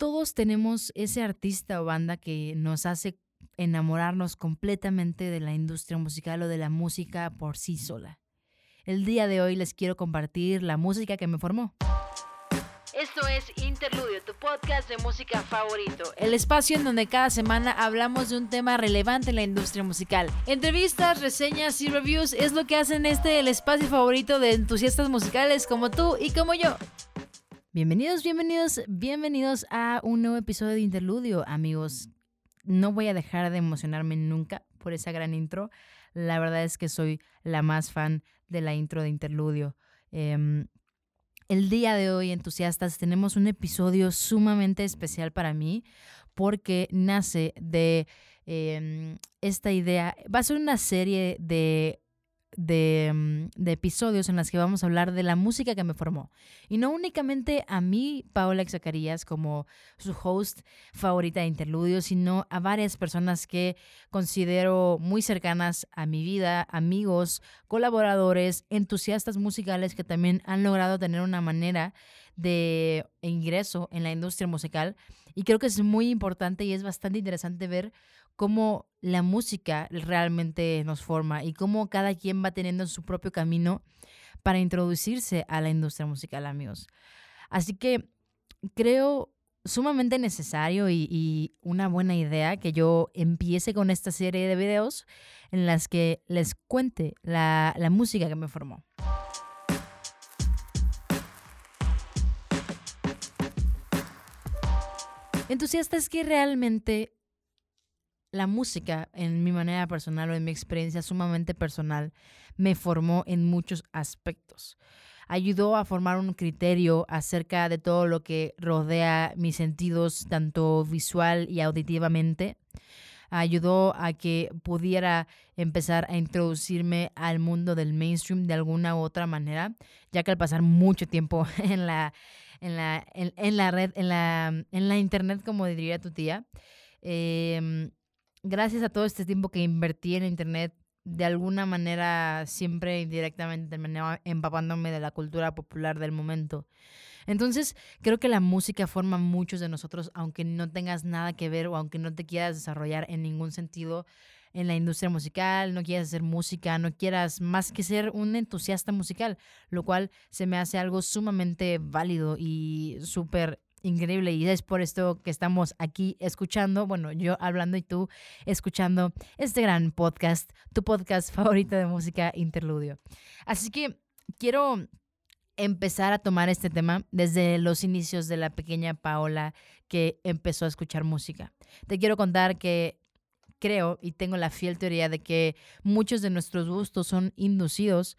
todos tenemos ese artista o banda que nos hace enamorarnos completamente de la industria musical o de la música por sí sola. El día de hoy les quiero compartir la música que me formó. Esto es Interludio, tu podcast de música favorito. El espacio en donde cada semana hablamos de un tema relevante en la industria musical. Entrevistas, reseñas y reviews es lo que hacen este el espacio favorito de entusiastas musicales como tú y como yo. Bienvenidos, bienvenidos, bienvenidos a un nuevo episodio de Interludio, amigos. No voy a dejar de emocionarme nunca por esa gran intro. La verdad es que soy la más fan de la intro de Interludio. Em, el día de hoy, entusiastas, tenemos un episodio sumamente especial para mí porque nace de em, esta idea. Va a ser una serie de Mm, de, episodios en las que vamos a hablar de la música que me formó. Y no únicamente a mí, Paola Zacarías, como su host favorita de interludios, sino a varias personas que considero muy cercanas a mi vida, amigos, colaboradores, entusiastas musicales que también han logrado tener una manera de ingreso en la industria musical. Y creo que es muy importante y es bastante interesante ver cómo la música realmente nos forma y cómo cada quien va teniendo su propio camino para introducirse a la industria musical, amigos. Así que creo sumamente necesario y, una buena idea que yo empiece con esta serie de videos en las que les cuente la, la música que me formó. Entusiasta es que realmente la música, en mi manera personal o en mi experiencia sumamente personal, me formó en muchos aspectos. Ayudó a formar un criterio acerca de todo lo que rodea mis sentidos, tanto visual y auditivamente. Ayudó a que pudiera empezar a introducirme al mundo del mainstream de alguna u otra manera, ya que al pasar mucho tiempo en la, en la, en, la red, en la, en la internet, como diría tu tía, eh, gracias a todo este tiempo que invertí en Internet, de alguna manera siempre indirectamente terminaba empapándome de la cultura popular del momento. Entonces, creo que la música forma muchos de nosotros, aunque no tengas nada que ver o aunque no te quieras desarrollar en ningún sentido en la industria musical, no quieras hacer música, no quieras más que ser un entusiasta musical, lo cual se me hace algo sumamente válido y súper increíble y es por esto que estamos aquí escuchando, bueno, yo hablando y tú escuchando este gran podcast, tu podcast favorito de música interludio. Así que quiero empezar a tomar este tema desde los inicios de la pequeña Paola que empezó a escuchar música. Te quiero contar que creo y tengo la fiel teoría de que muchos de nuestros gustos son inducidos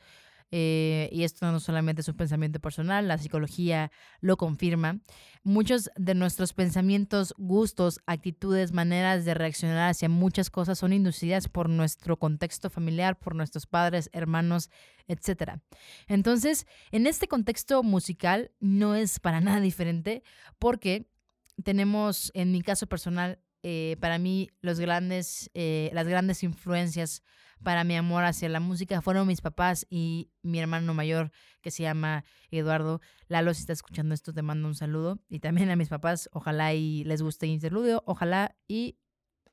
eh, y esto no solamente es un pensamiento personal, la psicología lo confirma. Muchos de nuestros pensamientos, gustos, actitudes, maneras de reaccionar hacia muchas cosas son inducidas por nuestro contexto familiar, por nuestros padres, hermanos, etc. Entonces, en este contexto musical no es para nada diferente porque tenemos, en mi caso personal, eh, para mí los grandes, eh, las grandes influencias para mi amor hacia la música fueron mis papás y mi hermano mayor que se llama Eduardo. Lalo, si estás escuchando esto, te mando un saludo. Y también a mis papás, ojalá y les guste Interludio, ojalá y...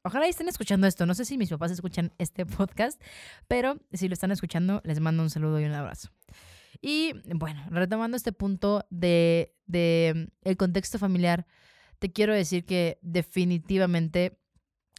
Ojalá y estén escuchando esto. No sé si mis papás escuchan este podcast, pero si lo están escuchando, les mando un saludo y un abrazo. Y bueno, retomando este punto de, de el contexto familiar, te quiero decir que definitivamente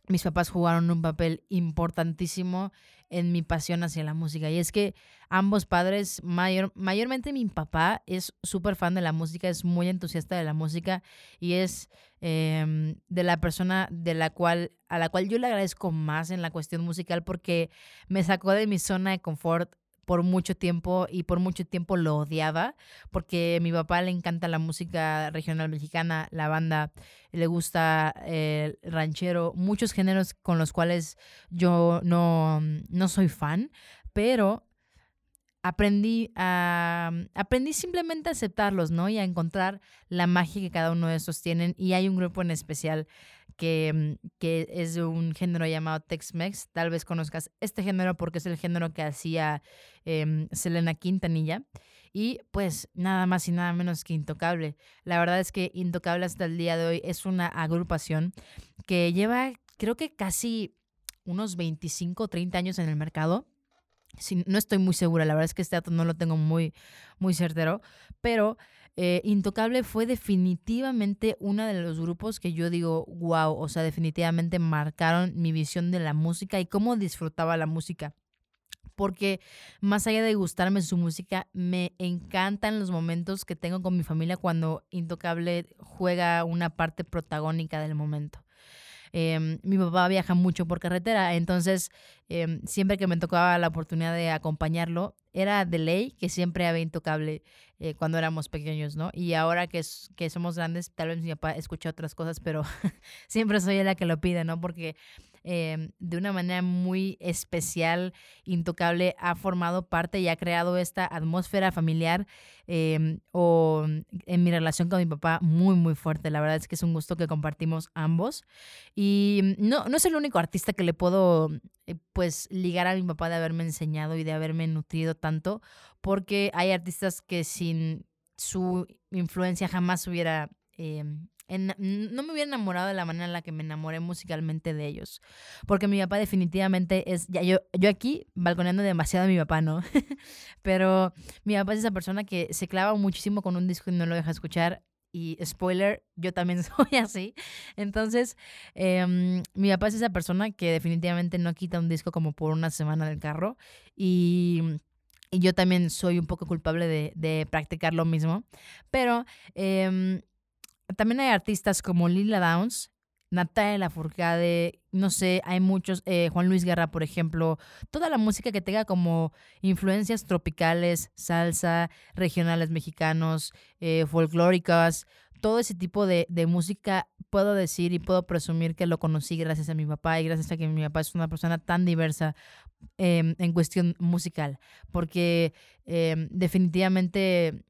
mis papás jugaron un papel importantísimo en mi pasión hacia la música. Y es que ambos padres, mayor, mayormente mi papá es súper fan de la música, es muy entusiasta de la música y es em, de la persona de la cual, a la cual yo le agradezco más en la cuestión musical porque me sacó de mi zona de confort por mucho tiempo y por mucho tiempo lo odiaba porque a mi papá le encanta la música regional mexicana, la banda, le gusta el ranchero, muchos géneros con los cuales yo no, no soy fan, pero aprendí a aprendí simplemente a aceptarlos, ¿no? Y a encontrar la magia que cada uno de esos tienen y hay un grupo en especial que, mm, que es de un género llamado Tex-Mex. Tal vez conozcas este género porque es el género que hacía em, Selena Quintanilla. Y pues nada más y nada menos que Intocable. La verdad es que Intocable hasta el día de hoy es una agrupación que lleva creo que casi unos 25 o 30 años en el mercado. no estoy muy segura, la verdad es que este dato no lo tengo muy, muy certero, pero eh, Intocable fue definitivamente uno de los grupos que yo digo, wow, o sea, definitivamente marcaron mi visión de la música y cómo disfrutaba la música porque más allá de gustarme su música, me encantan los momentos que tengo con mi familia cuando Intocable juega una parte protagónica del momento. Em, mi papá viaja mucho por carretera, entonces em, siempre que me tocaba la oportunidad de acompañarlo, era de ley que siempre había intocable eh, cuando éramos pequeños, ¿no? Y ahora que, que somos grandes, tal vez mi papá escucha otras cosas, pero siempre soy la que lo pide, ¿no? Porque Em, de una manera muy especial, intocable, ha formado parte y ha creado esta atmósfera familiar em, o en mi relación con mi papá muy, muy fuerte. La verdad es que es un gusto que compartimos ambos. Y no, no es el único artista que le puedo eh, pues ligar a mi papá de haberme enseñado y de haberme nutrido tanto, porque hay artistas que sin su influencia jamás hubiera em, no me hubiera enamorado de la manera en la que me enamoré musicalmente de ellos. Porque mi papá definitivamente es, ya yo, yo aquí balconeando demasiado a mi papá, ¿no? Pero mi papá es esa persona que se clava muchísimo con un disco y no lo deja escuchar. Y spoiler, yo también soy así. Entonces, em, mi papá es esa persona que definitivamente no quita un disco como por una semana del carro. Y y yo también soy un poco culpable de, de practicar lo mismo. Pero eh, también hay artistas como Lila Downs, Natalia Lafourcade, no sé, hay muchos, eh, Juan Luis Guerra, por ejemplo, toda la música que tenga como influencias tropicales, salsa, regionales mexicanos, eh, folclóricas, todo ese tipo de, música, puedo decir y puedo presumir que lo conocí gracias a mi papá y gracias a que mi papá es una persona tan diversa em, en cuestión musical, porque em, definitivamente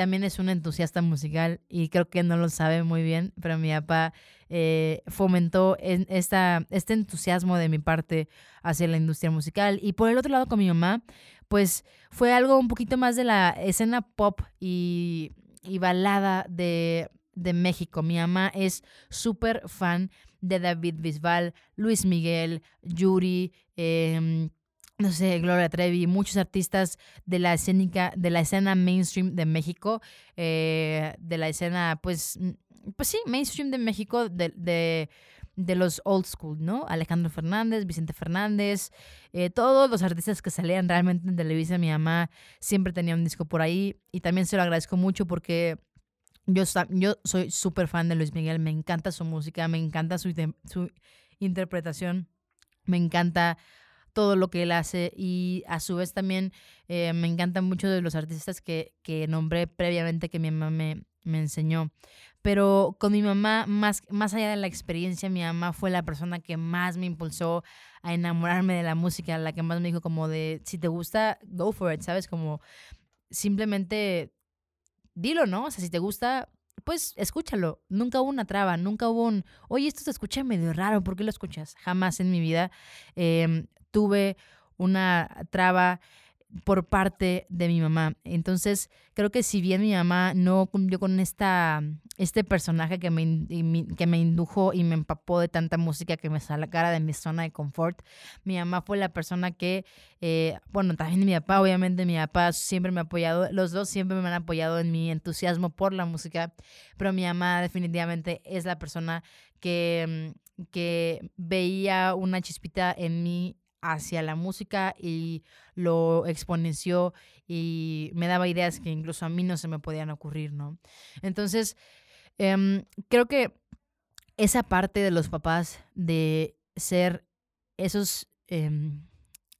también es un entusiasta musical y creo que no lo sabe muy bien, pero mi papá eh, fomentó esta, este entusiasmo de mi parte hacia la industria musical. Y por el otro lado, con mi mamá, pues fue algo un poquito más de la escena pop y, balada de, de México. Mi mamá es súper fan de David Bisbal, Luis Miguel, Yuri, eh, no sé, Gloria Trevi, muchos artistas de la escénica, de la escena mainstream de México, eh, de la escena, pues, pues sí, mainstream de México, de, de, los old school, ¿no? Alejandro Fernández, Vicente Fernández, eh, todos los artistas que salían realmente en Televisa, mi mamá siempre tenía un disco por ahí y también se lo agradezco mucho porque yo, yo soy súper fan de Luis Miguel, me encanta su música, me encanta su, su interpretación, me encanta todo lo que él hace y a su vez también eh, me encantan mucho de los artistas que, que nombré previamente que mi mamá me, me enseñó. Pero con mi mamá, más, más allá de la experiencia, mi mamá fue la persona que más me impulsó a enamorarme de la música, la que más me dijo como de, si te gusta, go for it, ¿sabes? Como simplemente dilo, ¿no? O sea, si te gusta, pues escúchalo. Nunca hubo una traba, nunca hubo un, oye, esto se escucha medio raro, ¿por qué lo escuchas? Jamás en mi vida. Eh, tuve una traba por parte de mi mamá. Entonces, creo que si bien mi mamá no cumplió con esta, este personaje que me, que me indujo y me empapó de tanta música que me sacara de mi zona de confort, mi mamá fue la persona que, eh, bueno, también mi papá, obviamente mi papá siempre me ha apoyado, los dos siempre me han apoyado en mi entusiasmo por la música, pero mi mamá definitivamente es la persona que, que veía una chispita en mí hacia la música y lo exponenció y me daba ideas que incluso a mí no se me podían ocurrir, ¿no? Entonces, em, creo que esa parte de los papás de ser esos, em,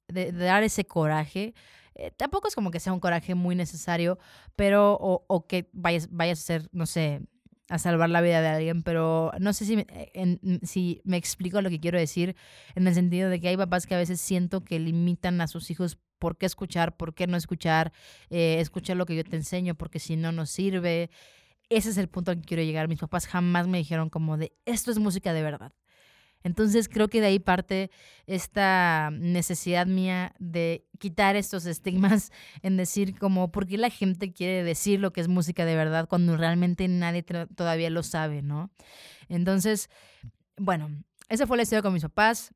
de, dar ese coraje, eh, tampoco es como que sea un coraje muy necesario, pero, o, que vayas, vayas a ser, no sé, a salvar la vida de alguien, pero no sé si me, eh, si me explico lo que quiero decir, en el sentido de que hay papás que a veces siento que limitan a sus hijos por qué escuchar, por qué no escuchar, eh, escuchar lo que yo te enseño, porque si no, no sirve. ese es el punto al que quiero llegar. Mis papás jamás me dijeron como de, esto es música de verdad. Entonces creo que de ahí parte esta necesidad mía de quitar estos estigmas en decir como, ¿por qué la gente quiere decir lo que es música de verdad cuando realmente nadie todavía lo sabe, ¿no? Entonces, bueno, esa fue la historia con mis papás.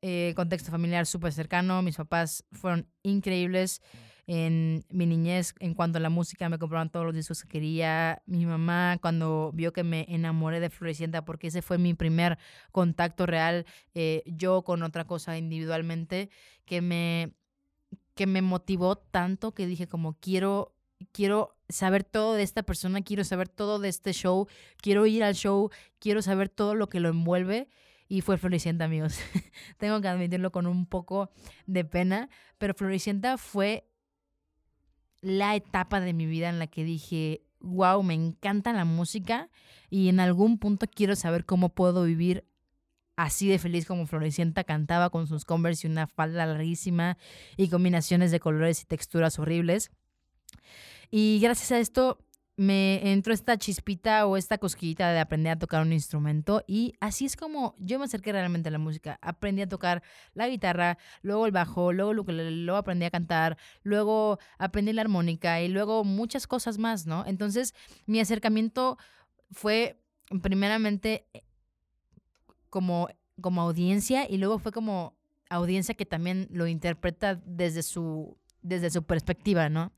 Eh, contexto familiar súper cercano. Mis papás fueron increíbles en mi niñez en cuanto a la música, me compraban todos los discos que quería. Mi mamá, cuando vio que me enamoré de Florecienta, porque ese fue mi primer contacto real, eh, yo con otra cosa individualmente, que me, que me motivó tanto que dije como quiero quiero saber todo de esta persona, quiero saber todo de este show, quiero ir al show, quiero saber todo lo que lo envuelve. Y fue Floricienta, amigos. Tengo que admitirlo con un poco de pena, pero Floricienta fue la etapa de mi vida en la que dije, wow, me encanta la música y en algún punto quiero saber cómo puedo vivir así de feliz como Floricienta cantaba con sus Converse y una falda larguísima y combinaciones de colores y texturas horribles. Y gracias a esto me entró esta chispita o esta cosquillita de aprender a tocar un instrumento y así es como yo me acerqué realmente a la música. Aprendí a tocar la guitarra, luego el bajo, luego lo aprendí a cantar, luego aprendí la armónica y luego muchas cosas más, ¿no? Entonces, mi acercamiento fue primeramente eh, como como audiencia y luego fue como audiencia que también lo interpreta desde su desde su perspectiva, ¿no?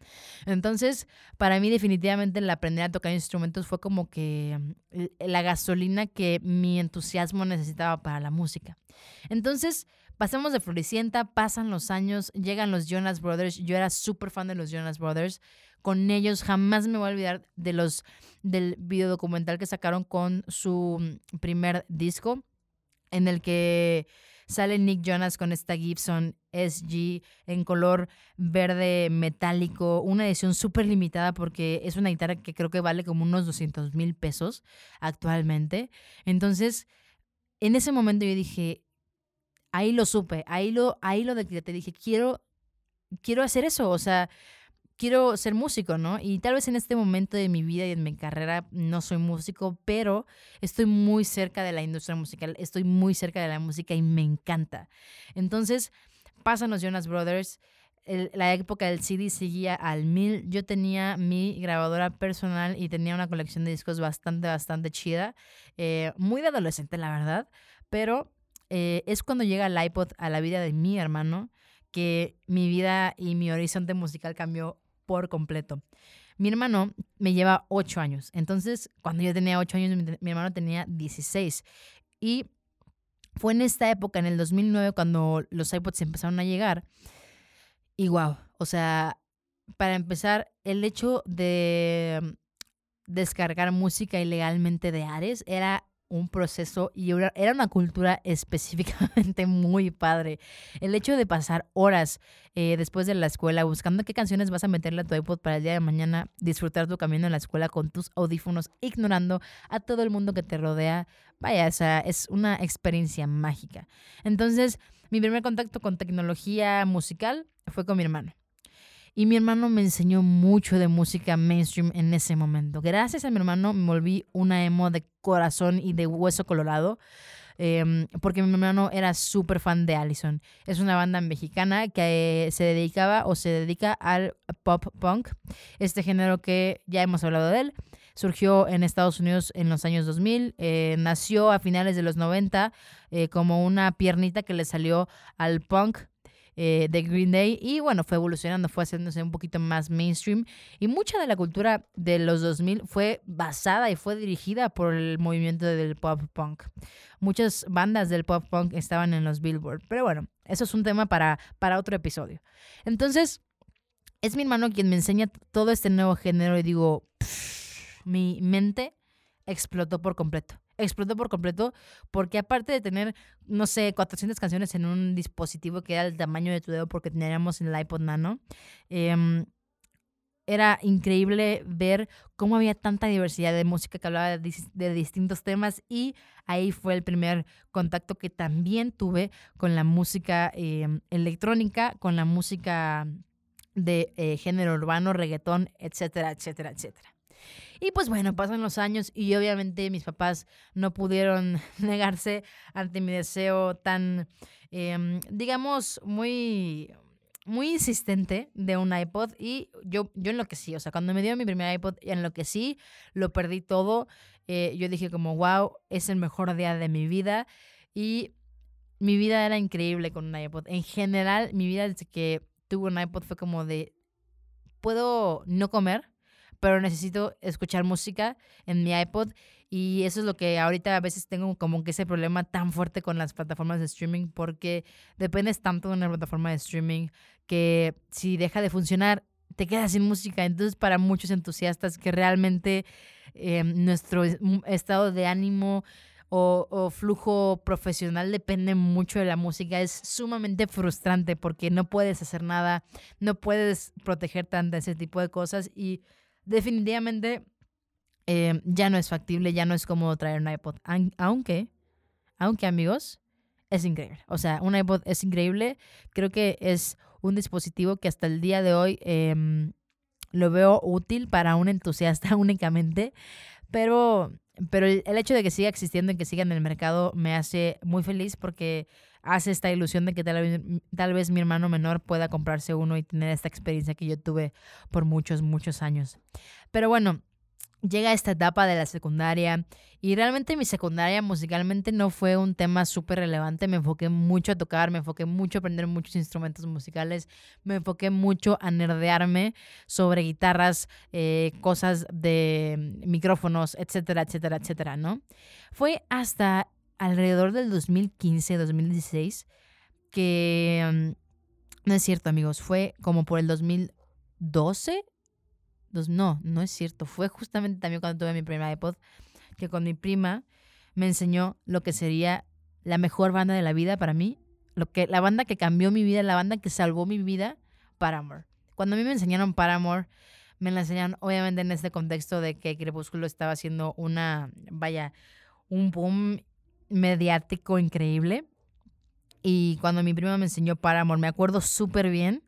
Entonces, para mí definitivamente el aprender a tocar instrumentos fue como que mm, la gasolina que mi entusiasmo necesitaba para la música. Entonces, pasamos de Floricienta, pasan los años, llegan los Jonas Brothers, yo era súper fan de los Jonas Brothers, con ellos jamás me voy a olvidar de los del video documental que sacaron con su mm, primer disco en el que Sale Nick Jonas con esta Gibson SG en color verde metálico, una edición súper limitada porque es una guitarra que creo que vale como unos 200 mil pesos actualmente. Entonces, en ese momento yo dije, ahí lo supe, ahí lo, ahí lo de que te dije, quiero, quiero hacer eso, o sea, quiero ser músico, ¿no? Y tal vez en este momento de mi vida y en mi carrera no soy músico, pero estoy muy cerca de la industria musical, estoy muy cerca de la música y me encanta. Entonces, pasan los Jonas Brothers. la época del CD seguía al mil. Yo tenía mi grabadora personal y tenía una colección de discos bastante, bastante chida. Eh, muy de adolescente, la verdad. Pero eh, es cuando llega el iPod a la vida de mi hermano que mi vida y mi horizonte musical cambió por completo. Mi hermano me lleva ocho años. Entonces, cuando yo tenía ocho años, mi, hermano tenía 16. Y fue en esta época, en el 2009, cuando los iPods empezaron a llegar. Y wow, o sea, para empezar, el hecho de descargar música ilegalmente de Ares era un proceso y era una cultura específicamente muy padre. El hecho de pasar horas eh, después de la escuela buscando qué canciones vas a meterle a tu iPod para el día de mañana, disfrutar tu camino en la escuela con tus audífonos, ignorando a todo el mundo que te rodea, vaya, o sea, es una experiencia mágica. Entonces, mi primer contacto con tecnología musical fue con mi hermano. Y mi hermano me enseñó mucho de música mainstream en ese momento. Gracias a mi hermano me volví una emo de corazón y de hueso colorado. Em, porque mi hermano era súper fan de Allison. Es una banda mexicana que se dedicaba o se dedica al pop punk, este género que ya hemos hablado de él. Surgió en Estados Unidos en los años 2000, eh, nació a finales de los 90 eh, como una piernita que le salió al punk eh, de Green Day y bueno, fue evolucionando, fue haciéndose un poquito más mainstream y mucha de la cultura de los 2000 fue basada y fue dirigida por el movimiento del pop punk. Muchas bandas del pop punk estaban en los Billboard, pero bueno, eso es un tema para, para otro episodio. Entonces, es mi hermano quien me enseña todo este nuevo género y digo, mi mente explotó por completo explotó por completo porque aparte de tener, no sé, 400 canciones en un dispositivo que era el tamaño de tu dedo porque teníamos el iPod Nano, em, era increíble ver cómo había tanta diversidad de música que hablaba de, distintos temas y ahí fue el primer contacto que también tuve con la música em, electrónica, con la música de eh, género urbano, reggaetón, etcétera, etcétera, etcétera. Y pues bueno, pasan los años y obviamente mis papás no pudieron negarse ante mi deseo tan, em, digamos, muy muy insistente de un iPod y yo, yo enloquecí. O sea, cuando me dio mi primer iPod, enloquecí, lo perdí todo. Eh, yo dije como, wow, es el mejor día de mi vida. Y mi vida era increíble con un iPod. En general, mi vida desde que tuve un iPod fue como de, puedo no comer, pero necesito escuchar música en mi iPod. Y eso es lo que ahorita a veces tengo como que ese problema tan fuerte con las plataformas de streaming, porque dependes tanto de una plataforma de streaming que si deja de funcionar, te quedas sin música. Entonces, para muchos entusiastas que realmente eh, nuestro estado de ánimo o, o, flujo profesional depende mucho de la música, es sumamente frustrante porque no puedes hacer nada, no puedes protegerte ante ese tipo de cosas y definitivamente eh, ya no es factible, ya no es cómodo traer un iPod. Aunque, aunque amigos, es increíble. O sea, un iPod es increíble. Creo que es un dispositivo que hasta el día de hoy em, lo veo útil para un entusiasta únicamente. Pero, pero el, hecho de que siga existiendo y que siga en el mercado me hace muy feliz porque hace esta ilusión de que tal vez, mi hermano menor pueda comprarse uno y tener esta experiencia que yo tuve por muchos, muchos años. Pero bueno, llega esta etapa de la secundaria y realmente mi secundaria musicalmente no fue un tema súper relevante, me enfoqué mucho a tocar, me enfoqué mucho a aprender muchos instrumentos musicales, me enfoqué mucho a nerdearme sobre guitarras, eh, cosas de micrófonos, etcétera, etcétera, etcétera, ¿no? Fue hasta alrededor del 2015, 2016 que... Mm, no es cierto amigos, fue como por el 2012 no, no es cierto. Fue justamente también cuando tuve mi primer iPod que con mi prima me enseñó lo que sería la mejor banda de la vida para mí, lo que la banda que cambió mi vida, la banda que salvó mi vida, Paramore. Cuando a mí me enseñaron Paramore, me la enseñaron obviamente en este contexto de que Crepúsculo estaba haciendo una, vaya, un boom mediático increíble. Y cuando mi prima me enseñó Paramore, me acuerdo súper bien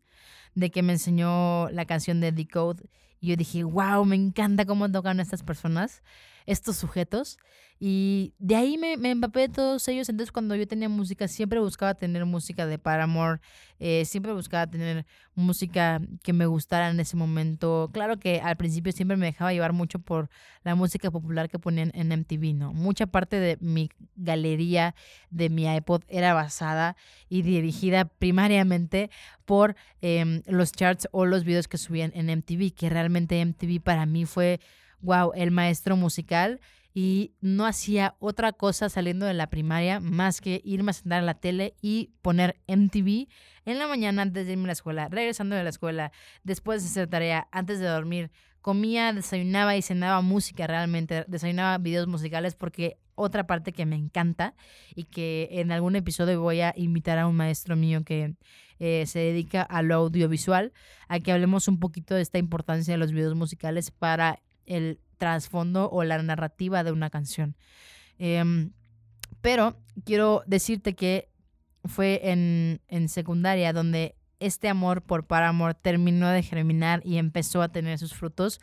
de que me enseñó la canción de Decode y yo dije, wow, me encanta cómo tocan estas personas, estos sujetos. Y de ahí me, me empapé de todos ellos. Entonces, cuando yo tenía música, siempre buscaba tener música de Paramore, eh, siempre buscaba tener música que me gustara en ese momento. Claro que al principio siempre me dejaba llevar mucho por la música popular que ponían en MTV, ¿no? Mucha parte de mi galería de mi iPod era basada y dirigida primariamente por em, los charts o los videos que subían en MTV, que realmente MTV para mí fue, wow, el maestro musical y no hacía otra cosa saliendo de la primaria más que irme a sentar a la tele y poner MTV en la mañana antes de irme a la escuela, regresando de la escuela, después de hacer tarea, antes de dormir. Comía, desayunaba y cenaba música realmente, desayunaba videos musicales porque otra parte que me encanta y que en algún episodio voy a invitar a un maestro mío que eh, se dedica a lo audiovisual, a que hablemos un poquito de esta importancia de los videos musicales para el trasfondo o la narrativa de una canción. Em, pero quiero decirte que fue en, en secundaria donde este amor por Paramore terminó de germinar y empezó a tener sus frutos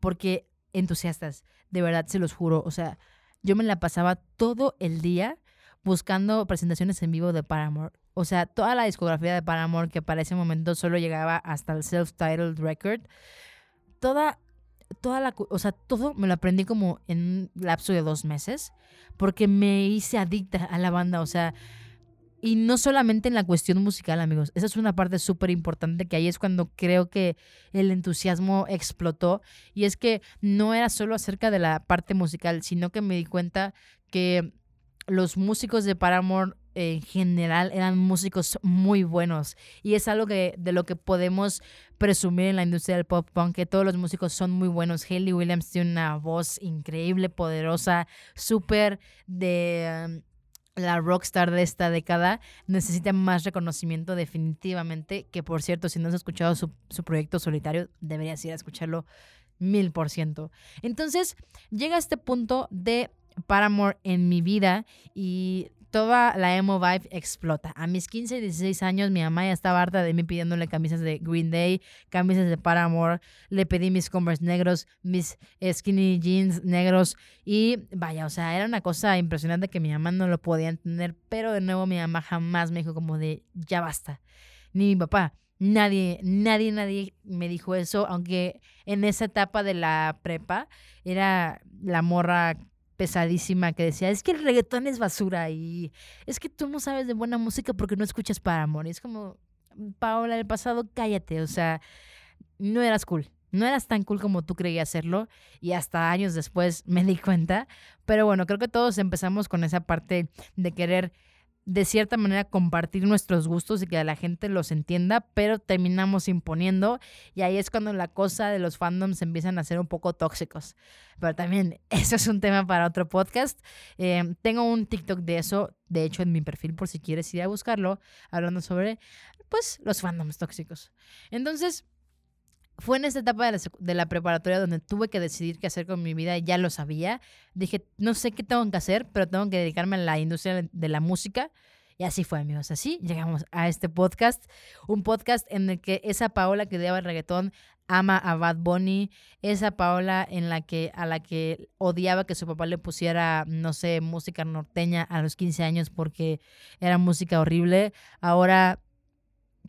porque entusiastas, de verdad se los juro, o sea, yo me la pasaba todo el día buscando presentaciones en vivo de Paramore. O sea, toda la discografía de Paramore que para ese momento solo llegaba hasta el self-titled record, toda toda la, o sea, todo me lo aprendí como en un lapso de dos meses, porque me hice adicta a la banda, o sea, y no solamente en la cuestión musical, amigos, esa es una parte súper importante que ahí es cuando creo que el entusiasmo explotó, y es que no era solo acerca de la parte musical, sino que me di cuenta que los músicos de Paramore en general eran músicos muy buenos y es algo que de lo que podemos presumir en la industria del pop punk que todos los músicos son muy buenos. Hayley Williams tiene una voz increíble, poderosa, súper de um, la rockstar de esta década. Necesita más reconocimiento definitivamente, que por cierto, si no has escuchado su, su proyecto solitario, deberías ir a escucharlo mil por ciento. Entonces, llega este punto de Paramore en mi vida y toda la emo vibe explota. A mis 15, 16 años, mi mamá ya estaba harta de mí pidiéndole camisas de Green Day, camisas de Paramore. Le pedí mis Converse negros, mis skinny jeans negros. Y vaya, o sea, era una cosa impresionante que mi mamá no lo podía entender. Pero de nuevo, mi mamá jamás me dijo como de, ya basta. Ni mi papá. Nadie, nadie, nadie me dijo eso, aunque en esa etapa de la prepa era la morra pesadísima que decía, es que el reggaetón es basura y es que tú no sabes de buena música porque no escuchas para amor. Y es como, Paola, el pasado, cállate, o sea, no eras cool. No eras tan cool como tú creías serlo y hasta años después me di cuenta. Pero bueno, creo que todos empezamos con esa parte de querer de cierta manera compartir nuestros gustos y que la gente los entienda, pero terminamos imponiendo y ahí es cuando la cosa de los fandoms empiezan a ser un poco tóxicos. Pero también eso es un tema para otro podcast. Eh, tengo un TikTok de eso, de hecho en mi perfil por si quieres ir a buscarlo, hablando sobre pues los fandoms tóxicos. Entonces, fue en esta etapa de la, preparatoria donde tuve que decidir qué hacer con mi vida y ya lo sabía. Dije, no sé qué tengo que hacer, pero tengo que dedicarme a la industria de la música. Y así fue, amigos. Así llegamos a este podcast. Un podcast en el que esa Paola que odiaba el reggaetón ama a Bad Bunny. Esa Paola en la que, a la que odiaba que su papá le pusiera, no sé, música norteña a los 15 años porque era música horrible. Ahora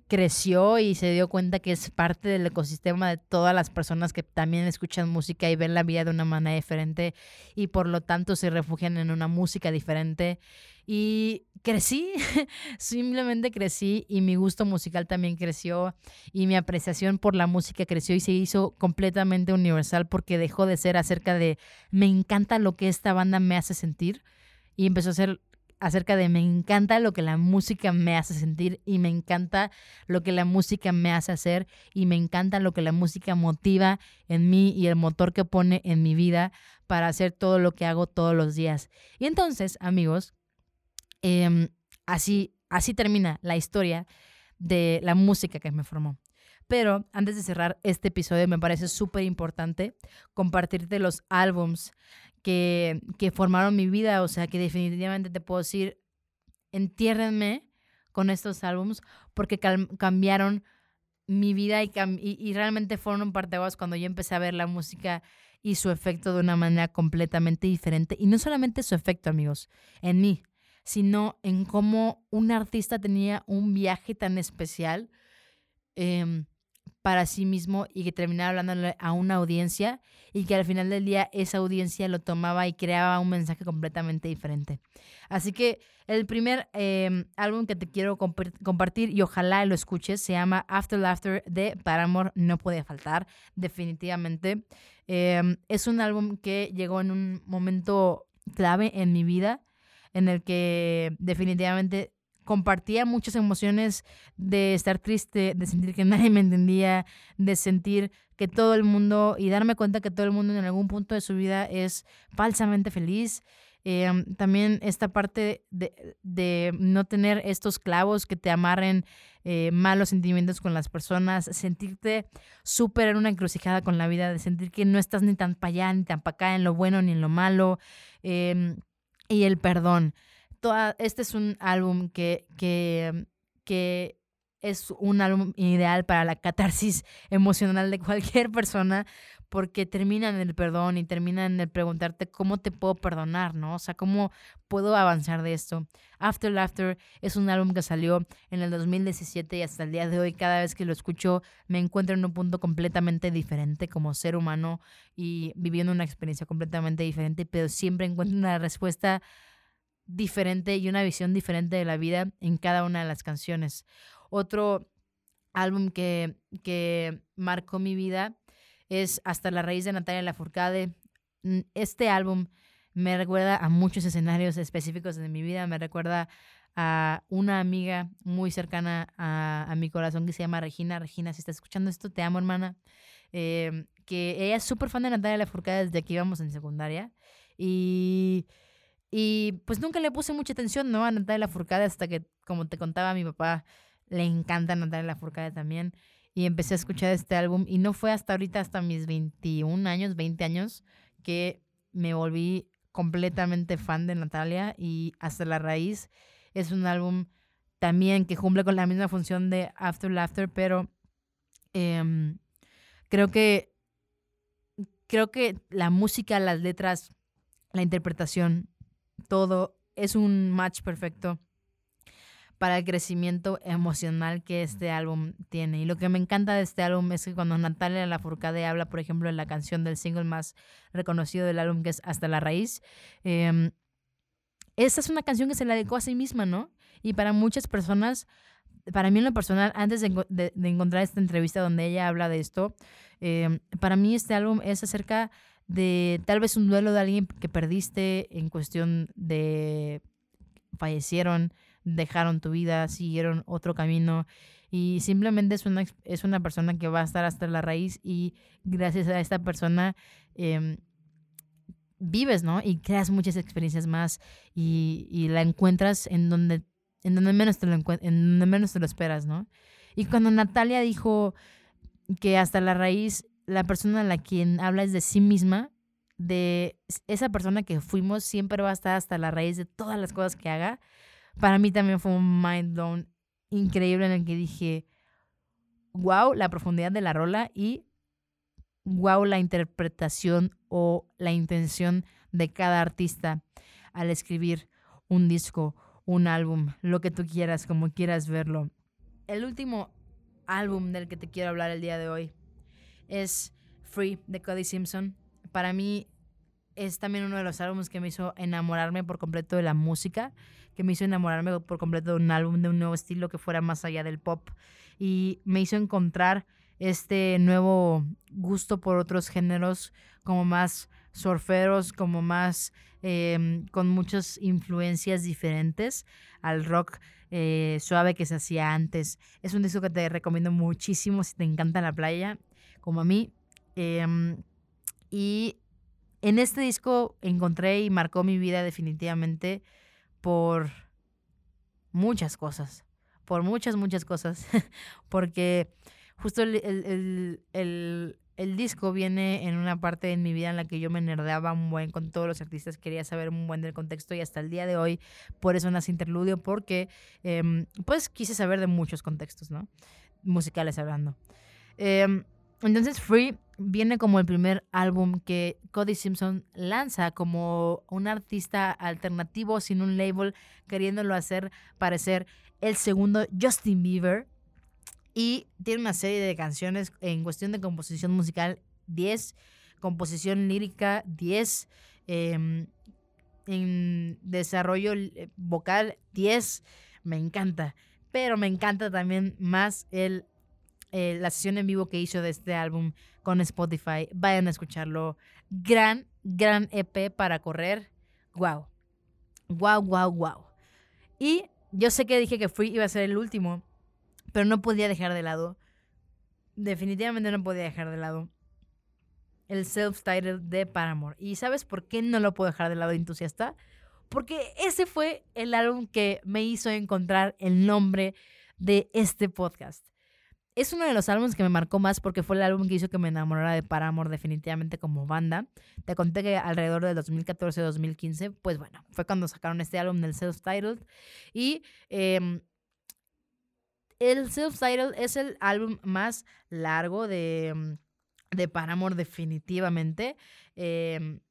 creció y se dio cuenta que es parte del ecosistema de todas las personas que también escuchan música y ven la vida de una manera diferente y por lo tanto se refugian en una música diferente. Y crecí, simplemente crecí y mi gusto musical también creció y mi apreciación por la música creció y se hizo completamente universal porque dejó de ser acerca de me encanta lo que esta banda me hace sentir y empezó a ser acerca de me encanta lo que la música me hace sentir y me encanta lo que la música me hace hacer y me encanta lo que la música motiva en mí y el motor que pone en mi vida para hacer todo lo que hago todos los días. Y entonces, amigos, em, así, así termina la historia de la música que me formó. Pero antes de cerrar este episodio, me parece súper importante compartirte los álbums que, que formaron mi vida, o sea, que definitivamente te puedo decir, entiérrenme con estos álbums porque cambiaron mi vida y, y, realmente fueron un parteaguas cuando yo empecé a ver la música y su efecto de una manera completamente diferente. Y no solamente su efecto, amigos, en mí, sino en cómo un artista tenía un viaje tan especial eh, para sí mismo y que terminaba hablándole a una audiencia y que al final del día esa audiencia lo tomaba y creaba un mensaje completamente diferente. Así que el primer em, álbum que te quiero compartir y ojalá lo escuches se llama After Laughter de Paramore, no puede faltar, definitivamente. Em, es un álbum que llegó en un momento clave en mi vida en el que definitivamente compartía muchas emociones de estar triste, de sentir que nadie me entendía, de sentir que todo el mundo y darme cuenta que todo el mundo en algún punto de su vida es falsamente feliz. Em, también esta parte de, no tener estos clavos que te amarren eh, malos sentimientos con las personas, sentirte súper en una encrucijada con la vida, de sentir que no estás ni tan para allá ni tan para acá en lo bueno ni en lo malo, em, y el perdón este es un álbum que, que, que es un álbum ideal para la catarsis emocional de cualquier persona porque termina en el perdón y termina en el preguntarte cómo te puedo perdonar, ¿no? O sea, cómo puedo avanzar de esto. After Laughter es un álbum que salió en el 2017 y hasta el día de hoy cada vez que lo escucho me encuentro en un punto completamente diferente como ser humano y viviendo una experiencia completamente diferente, pero siempre encuentro una respuesta diferente y una visión diferente de la vida en cada una de las canciones. Otro álbum que, que marcó mi vida es Hasta la raíz de Natalia Lafourcade. Mm, este álbum me recuerda a muchos escenarios específicos de mi vida, me recuerda a una amiga muy cercana a, mi corazón que se llama Regina. Regina, si estás escuchando esto, te amo, hermana. Em, que ella es súper fan de Natalia Lafourcade desde que íbamos en secundaria. Y y pues nunca le puse mucha atención, ¿no? A Natalia Lafourcade hasta que, como te contaba, mi papá le encanta Natalia Lafourcade también. Y empecé a escuchar este álbum y no fue hasta ahorita, hasta mis 21 años, 20 años, que me volví completamente fan de Natalia y Hasta la Raíz es un álbum también que cumple con la misma función de After Laughter, pero em, creo que creo que la música, las letras, la interpretación, todo es un match perfecto para el crecimiento emocional que este álbum tiene. Y lo que me encanta de este álbum es que cuando Natalia Lafourcade habla, por ejemplo, de la canción del single más reconocido del álbum, que es Hasta la Raíz, eh, esa es una canción que se la dedicó a sí misma, ¿no? Y para muchas personas, para mí en lo personal, antes de, encontrar esta entrevista donde ella habla de esto, eh, para mí este álbum es acerca de tal vez un duelo de alguien que perdiste en cuestión de fallecieron, dejaron tu vida, siguieron otro camino y simplemente es una, es una persona que va a estar hasta la raíz y gracias a esta persona em, vives, ¿no? Y creas muchas experiencias más y, la encuentras en donde, en donde menos te lo en donde menos te lo esperas, ¿no? Y cuando Natalia dijo que hasta la raíz la persona a la quien habla es de sí misma, de esa persona que fuimos siempre va a estar hasta la raíz de todas las cosas que haga, para mí también fue un mind blown increíble en el que dije, wow, la profundidad de la rola y wow, la interpretación o la intención de cada artista al escribir un disco, un álbum, lo que tú quieras, como quieras verlo. El último álbum del que te quiero hablar el día de hoy es Free de Cody Simpson. Para mí es también uno de los álbumes que me hizo enamorarme por completo de la música, que me hizo enamorarme por completo de un álbum de un nuevo estilo que fuera más allá del pop y me hizo encontrar este nuevo gusto por otros géneros como más surferos, como más em, con muchas influencias diferentes al rock eh, suave que se hacía antes. Es un disco que te recomiendo muchísimo si te encanta la playa, como a mí. Em, y en este disco encontré y marcó mi vida definitivamente por muchas cosas, por muchas, muchas cosas, porque justo el, el, disco viene en una parte en mi vida en la que yo me nerdeaba un buen con todos los artistas, quería saber un buen del contexto y hasta el día de hoy por eso nace Interludio, porque em, pues quise saber de muchos contextos, ¿no? Musicales hablando. Em, entonces Free viene como el primer álbum que Cody Simpson lanza como un artista alternativo sin un label, queriéndolo hacer parecer el segundo Justin Bieber. Y tiene una serie de canciones en cuestión de composición musical, 10, composición lírica, 10, em, en desarrollo vocal, 10. Me encanta. Pero me encanta también más el eh, la sesión en vivo que hizo de este álbum con Spotify. Vayan a escucharlo. Gran, gran EP para correr. Wow. Wow, wow, wow. Y yo sé que dije que Free iba a ser el último, pero no podía dejar de lado. Definitivamente no podía dejar de lado el self-titled de Paramore. ¿Y sabes por qué no lo puedo dejar de lado entusiasta? Porque ese fue el álbum que me hizo encontrar el nombre de este podcast es uno de los álbumes que me marcó más porque fue el álbum que hizo que me enamorara de Paramore definitivamente como banda. Te conté que alrededor del 2014-2015, pues bueno, fue cuando sacaron este álbum del self-titled. Y em, el self-titled es el álbum más largo de, em, de Paramore definitivamente. Em,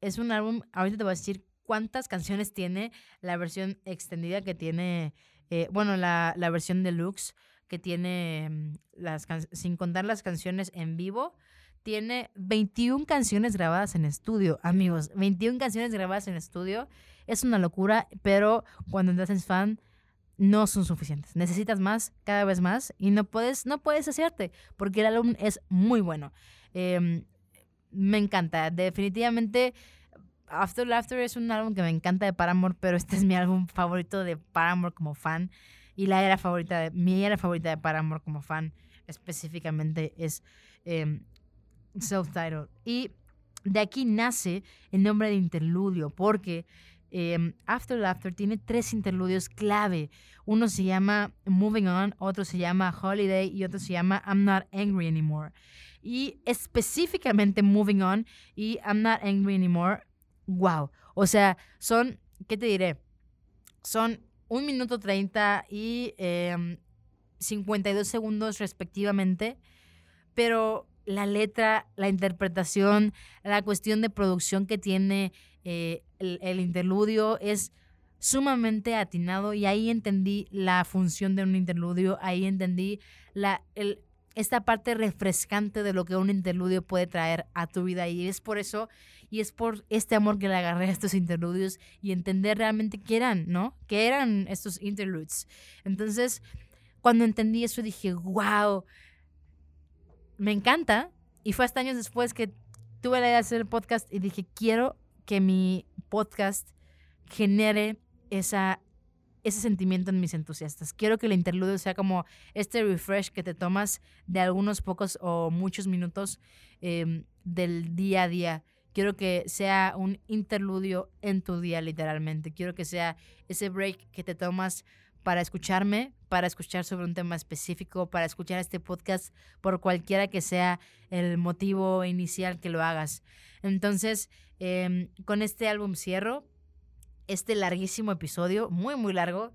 es un álbum, ahorita te voy a decir cuántas canciones tiene la versión extendida que tiene, eh, bueno, la, la versión deluxe que tiene, mm, las sin contar las canciones en vivo, tiene 21 canciones grabadas en estudio, amigos. 21 canciones grabadas en estudio. Es una locura, pero cuando te haces fan, no son suficientes. Necesitas más, cada vez más, y no puedes, no puedes hacerte, porque el álbum es muy bueno. Em, me encanta. Definitivamente, After Laughter es un álbum que me encanta de Paramore, pero este es mi álbum favorito de Paramore como fan. Y la era favorita, de, mi era favorita de Paramore como fan específicamente es em, Self-Titled. Y de aquí nace el nombre de interludio, porque em, After Laughter tiene tres interludios clave. Uno se llama Moving On, otro se llama Holiday y otro se llama I'm Not Angry Anymore. Y específicamente Moving On y I'm Not Angry Anymore, wow. O sea, son, ¿qué te diré? Son un minuto 30 y 52 em, segundos respectivamente, pero la letra, la interpretación, la cuestión de producción que tiene eh, el, interludio es sumamente atinado y ahí entendí la función de un interludio, ahí entendí la, esta parte refrescante de lo que un interludio puede traer a tu vida y es por eso y es por este amor que le agarré a estos interludios y entender realmente qué eran, ¿no? ¿Qué eran estos interludes? Entonces, cuando entendí eso dije, wow, me encanta. Y fue hasta años después que tuve la idea de hacer el podcast y dije, quiero que mi podcast genere esa, ese sentimiento en mis entusiastas. Quiero que el interludio sea como este refresh que te tomas de algunos pocos o muchos minutos em, del día a día. Quiero que sea un interludio en tu día, literalmente. Quiero que sea ese break que te tomas para escucharme, para escuchar sobre un tema específico, para escuchar este podcast por cualquiera que sea el motivo inicial que lo hagas. Entonces, em, con este álbum cierro este larguísimo episodio, muy, muy largo.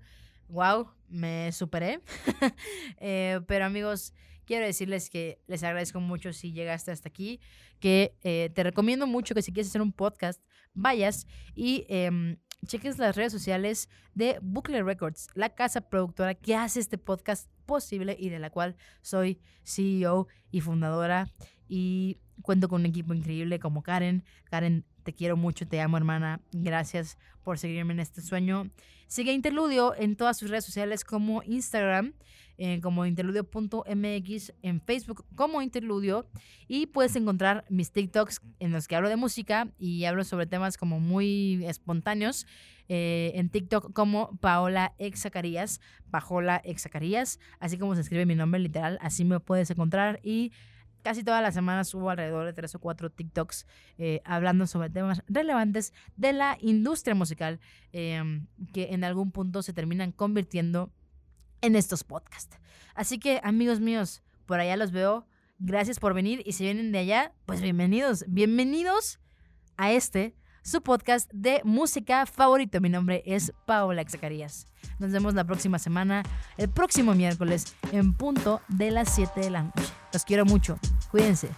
Wow, me superé. Eh, pero amigos, quiero decirles que les agradezco mucho si llegaste hasta aquí, que eh, te recomiendo mucho que si quieres hacer un podcast, vayas y em, cheques las redes sociales de Bucle Records, la casa productora que hace este podcast posible y de la cual soy CEO y fundadora. Y cuento con un equipo increíble como Karen. Karen, te quiero mucho, te amo hermana. Gracias por seguirme en este sueño. Sigue Interludio en todas sus redes sociales como Instagram, como interludio.mx, en Facebook como Interludio. Y puedes encontrar mis TikToks en los que hablo de música y hablo sobre temas como muy espontáneos. Eh, en TikTok como Paola Exacarías, Paola Exacarías, así como se escribe mi nombre literal, así me puedes encontrar y casi todas las semanas subo alrededor de tres o cuatro TikToks eh, hablando sobre temas relevantes de la industria musical em, que en algún punto se terminan convirtiendo en estos podcasts. Así que amigos míos, por allá los veo. Gracias por venir y si vienen de allá, pues bienvenidos, bienvenidos a este, su podcast de música favorito. Mi nombre es Paola Zacarías. Nos vemos la próxima semana, el próximo miércoles, en punto de las 7 de la noche. Los quiero mucho. Cuídense.